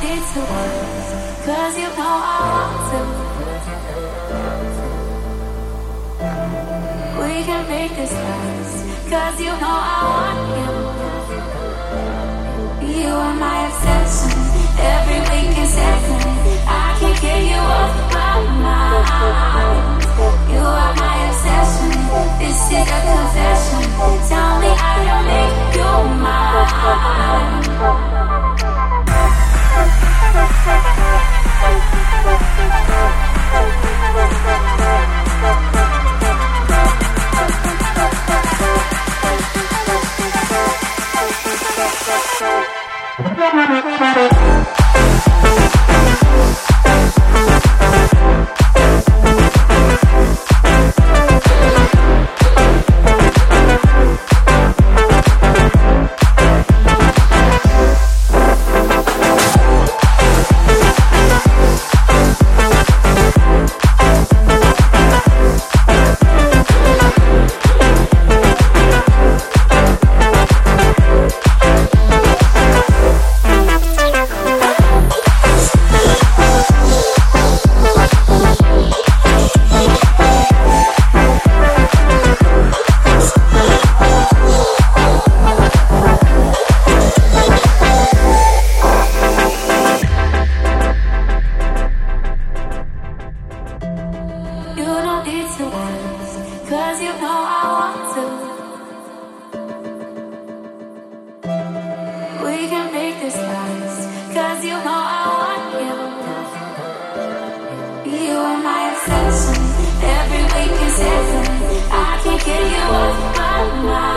Cause you know I want to. We can make this last. Cause you know I want you. You are my obsession. Every week and second. I can't get you off my mind. You are my obsession. This is a confession. Tell me I don't make you mine. You need to ask, cause you know I want to. We can make this last, cause you know I want you. You are my obsession, every week is seven. I can't get you off my mind.